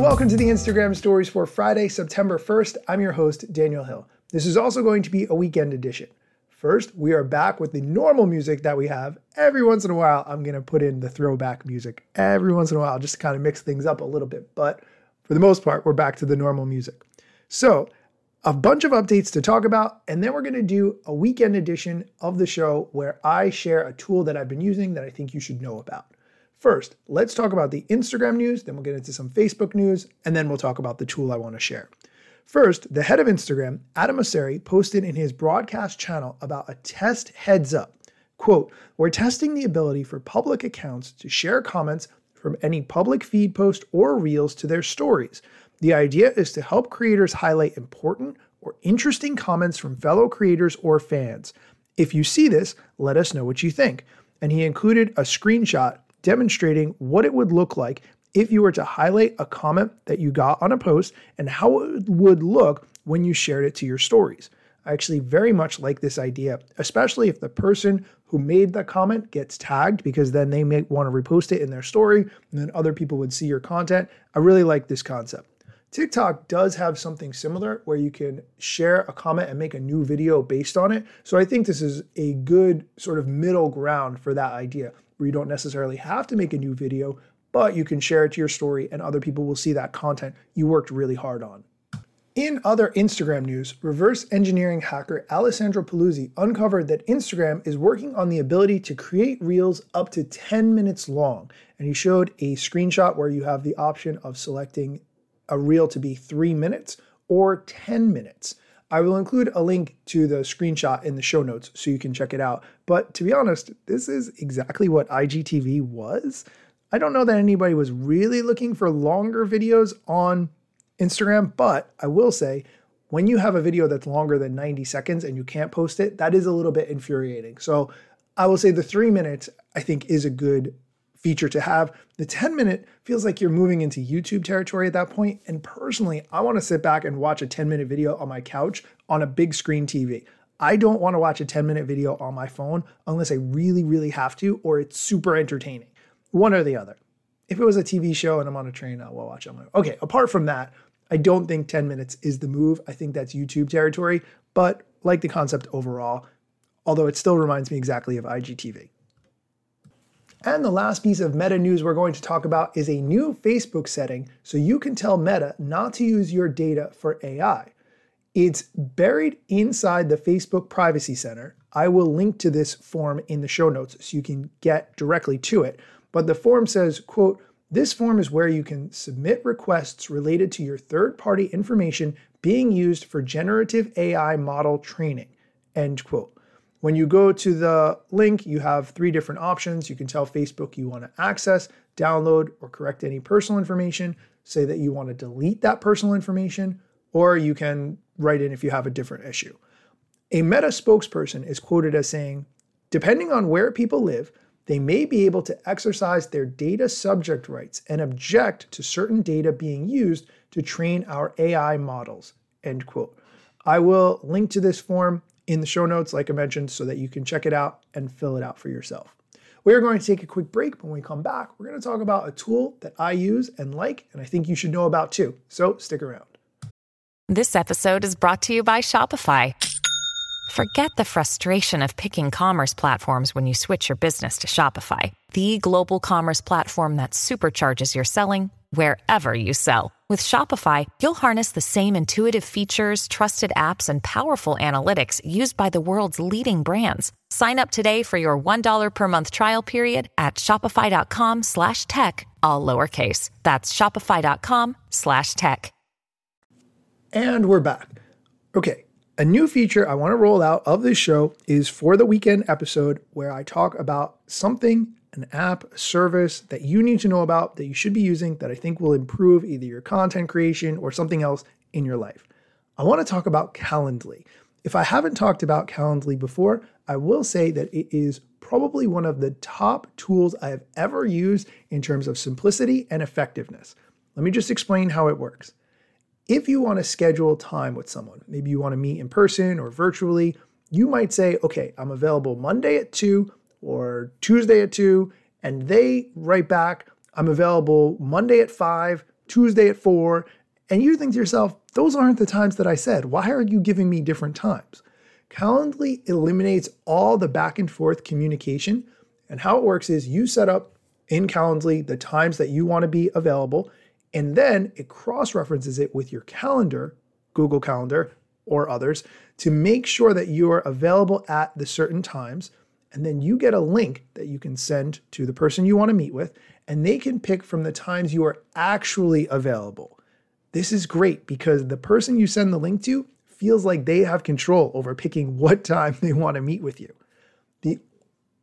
Welcome to the Instagram stories for Friday, September 1st. I'm your host, Daniel Hill. This is also going to be a weekend edition. First, we are back with the normal music that we have. Every once in a while, I'm going to put in the throwback music. Every once in a while, just to kind of mix things up a little bit. But for the most part, we're back to the normal music. So, a bunch of updates to talk about, and then we're going to do a weekend edition of the show where I share a tool that I've been using that I think you should know about. First, let's talk about the Instagram news, then we'll get into some Facebook news, and then we'll talk about the tool I want to share. First, the head of Instagram, Adam Mosseri, posted in his broadcast channel about a test heads up. Quote, we're testing the ability for public accounts to share comments from any public feed post or reels to their stories. The idea is to help creators highlight important or interesting comments from fellow creators or fans. If you see this, let us know what you think. And he included a screenshot demonstrating what it would look like if you were to highlight a comment that you got on a post and how it would look when you shared it to your stories. I actually very much like this idea, especially if the person who made the comment gets tagged because then they may want to repost it in their story and then other people would see your content. I really like this concept. TikTok does have something similar where you can share a comment and make a new video based on it. So I think this is a good sort of middle ground for that idea where you don't necessarily have to make a new video, but you can share it to your story and other people will see that content you worked really hard on. In other Instagram news, reverse engineering hacker Alessandro Paluzzi uncovered that Instagram is working on the ability to create reels up to 10 minutes long. And he showed a screenshot where you have the option of selecting a reel to be three minutes or 10 minutes. I will include a link to the screenshot in the show notes so you can check it out. But to be honest, this is exactly what IGTV was. I don't know that anybody was really looking for longer videos on Instagram, but I will say when you have a video that's longer than 90 seconds and you can't post it, that is a little bit infuriating. So I will say the three minutes I think is a good feature to have. The 10 minute feels like you're moving into YouTube territory at that point. And personally, I want to sit back and watch a 10 minute video on my couch on a big screen TV. I don't want to watch a 10 minute video on my phone unless I really, really have to, or it's super entertaining. One or the other. If it was a TV show and I'm on a train, I will watch it Okay, apart from that, I don't think 10 minutes is the move. I think that's YouTube territory, but like the concept overall, although it still reminds me exactly of IGTV. And the last piece of meta news we're going to talk about is a new Facebook setting so you can tell Meta not to use your data for AI. It's buried inside the Facebook Privacy Center. I will link to this form in the show notes so you can get directly to it. But the form says, quote, this form is where you can submit requests related to your third party information being used for generative AI model training. End quote. When you go to the link, you have three different options. You can tell Facebook you want to access, download, or correct any personal information, say that you want to delete that personal information, or you can write in if you have a different issue. A Meta spokesperson is quoted as saying, depending on where people live, they may be able to exercise their data subject rights and object to certain data being used to train our AI models. End quote. I will link to this form in the show notes, like I mentioned, so that you can check it out and fill it out for yourself. We are going to take a quick break. When we come back, we're going to talk about a tool that I use and like, and I think you should know about too. So stick around. This episode is brought to you by Shopify. Forget the frustration of picking commerce platforms when you switch your business to Shopify, the global commerce platform that supercharges your selling wherever you sell. With Shopify, you'll harness the same intuitive features, trusted apps, and powerful analytics used by the world's leading brands. Sign up today for your $1 per month trial period at shopify.com slash tech, all lowercase. That's shopify.com slash tech. And we're back. Okay, a new feature I want to roll out of this show is for the weekend episode where I talk about something, an app, a service that you need to know about that you should be using that I think will improve either your content creation or something else in your life. I want to talk about Calendly. If I haven't talked about Calendly before, I will say that it is probably one of the top tools I have ever used in terms of simplicity and effectiveness. Let me just explain how it works. If you want to schedule time with someone, maybe you want to meet in person or virtually, you might say, okay, I'm available Monday at 2 or Tuesday at 2, and they write back, I'm available Monday at 5, Tuesday at 4, and you think to yourself, those aren't the times that I said. Why are you giving me different times? Calendly eliminates all the back and forth communication. And how it works is you set up in Calendly the times that you want to be available, and then it cross references it with your calendar, Google Calendar or others, to make sure that you are available at the certain times. And then you get a link that you can send to the person you want to meet with, and they can pick from the times you are actually available. This is great because the person you send the link to feels like they have control over picking what time they want to meet with you. The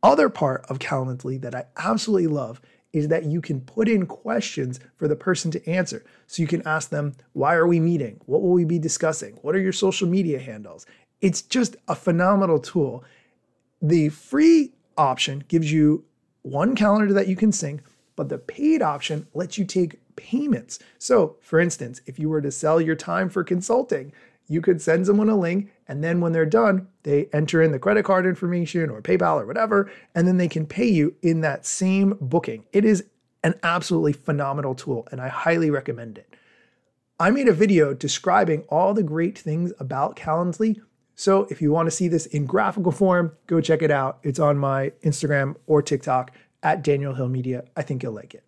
other part of Calendly that I absolutely love is that you can put in questions for the person to answer. So you can ask them, why are we meeting? What will we be discussing? What are your social media handles? It's just a phenomenal tool. The free option gives you one calendar that you can sync, but the paid option lets you take payments. So, for instance, if you were to sell your time for consulting, you could send someone a link and then when they're done, they enter in the credit card information or PayPal or whatever, and then they can pay you in that same booking. It is an absolutely phenomenal tool and I highly recommend it. I made a video describing all the great things about Calendly. So if you want to see this in graphical form, go check it out. It's on my Instagram or TikTok at Daniel Hill Media. I think you'll like it.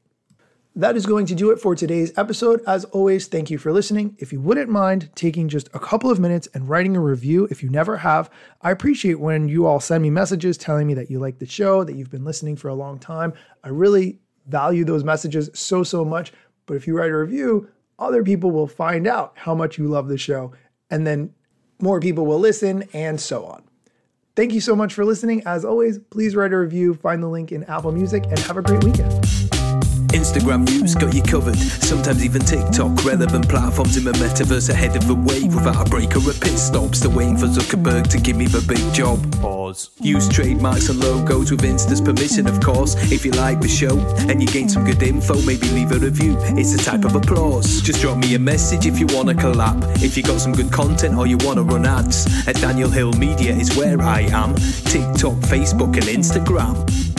That is going to do it for today's episode. As always, thank you for listening. If you wouldn't mind taking just a couple of minutes and writing a review, if you never have, I appreciate when you all send me messages telling me that you like the show, that you've been listening for a long time. I really value those messages so, so much. But if you write a review, other people will find out how much you love the show, and then more people will listen, and so on. Thank you so much for listening. As always, please write a review, find the link in Apple Music, and have a great weekend. Instagram news got you covered. Sometimes even TikTok. Relevant platforms in the metaverse ahead of the wave without a break or a pit stop. Still waiting for Zuckerberg to give me the big job. Use trademarks and logos with Insta's permission, of course. If you like the show and you gain some good info, maybe leave a review. It's a type of applause. Just drop me a message if you want to collab. If you got some good content or you want to run ads, at Daniel Hill Media is where I am. TikTok, Facebook, and Instagram.